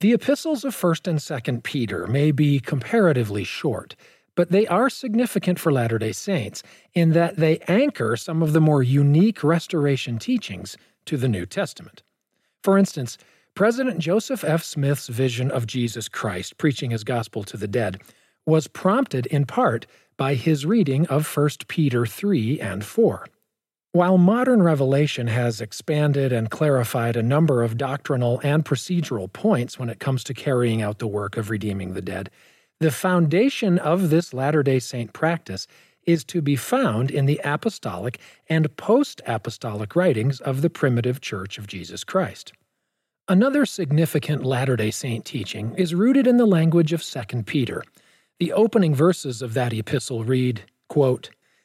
The epistles of 1st and 2nd Peter may be comparatively short, but they are significant for Latter day Saints in that they anchor some of the more unique restoration teachings to the New Testament. For instance, President Joseph F. Smith's vision of Jesus Christ preaching his gospel to the dead was prompted in part by his reading of 1 Peter 3 and 4. While modern revelation has expanded and clarified a number of doctrinal and procedural points when it comes to carrying out the work of redeeming the dead, the foundation of this Latter day Saint practice is to be found in the apostolic and post apostolic writings of the primitive Church of Jesus Christ. Another significant Latter day Saint teaching is rooted in the language of 2 Peter. The opening verses of that epistle read, quote,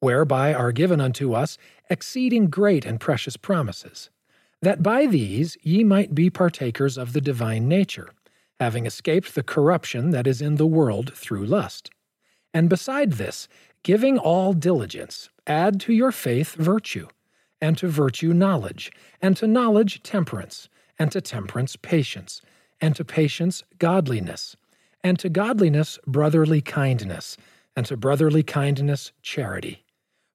whereby are given unto us exceeding great and precious promises, that by these ye might be partakers of the divine nature, having escaped the corruption that is in the world through lust. And beside this, giving all diligence, add to your faith virtue, and to virtue knowledge, and to knowledge temperance, and to temperance patience, and to patience godliness, and to godliness brotherly kindness, and to brotherly kindness charity.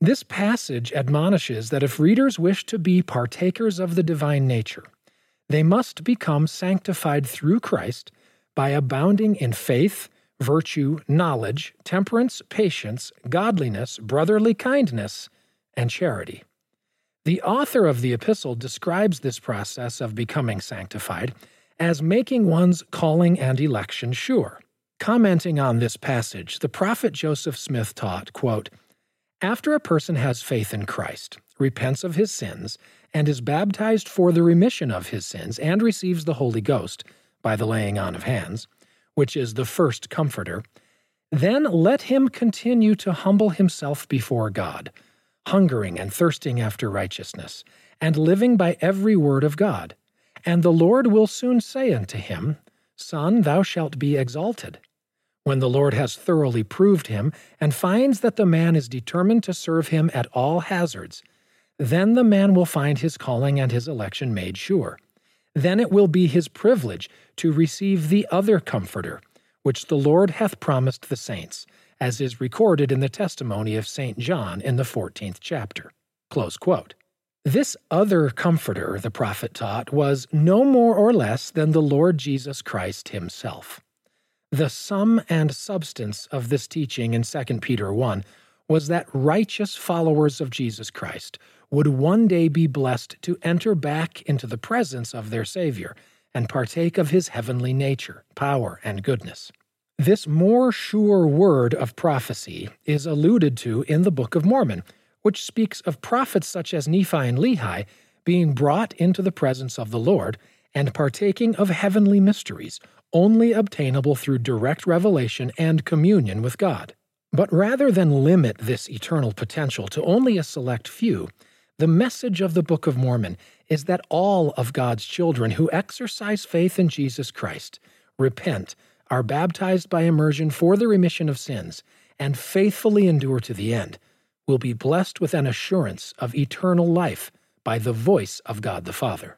This passage admonishes that if readers wish to be partakers of the divine nature, they must become sanctified through Christ by abounding in faith, virtue, knowledge, temperance, patience, godliness, brotherly kindness, and charity. The author of the epistle describes this process of becoming sanctified as making one's calling and election sure. Commenting on this passage, the prophet Joseph Smith taught, quote, after a person has faith in Christ, repents of his sins, and is baptized for the remission of his sins, and receives the Holy Ghost by the laying on of hands, which is the first comforter, then let him continue to humble himself before God, hungering and thirsting after righteousness, and living by every word of God. And the Lord will soon say unto him, Son, thou shalt be exalted when the Lord has thoroughly proved him and finds that the man is determined to serve him at all hazards, then the man will find his calling and his election made sure. Then it will be his privilege to receive the other Comforter, which the Lord hath promised the saints, as is recorded in the testimony of St. John in the 14th chapter. This other Comforter, the prophet taught, was no more or less than the Lord Jesus Christ himself. The sum and substance of this teaching in 2 Peter 1 was that righteous followers of Jesus Christ would one day be blessed to enter back into the presence of their Savior and partake of his heavenly nature, power, and goodness. This more sure word of prophecy is alluded to in the Book of Mormon, which speaks of prophets such as Nephi and Lehi being brought into the presence of the Lord and partaking of heavenly mysteries, only obtainable through direct revelation and communion with God. But rather than limit this eternal potential to only a select few, the message of the Book of Mormon is that all of God's children who exercise faith in Jesus Christ, repent, are baptized by immersion for the remission of sins, and faithfully endure to the end, will be blessed with an assurance of eternal life by the voice of God the Father.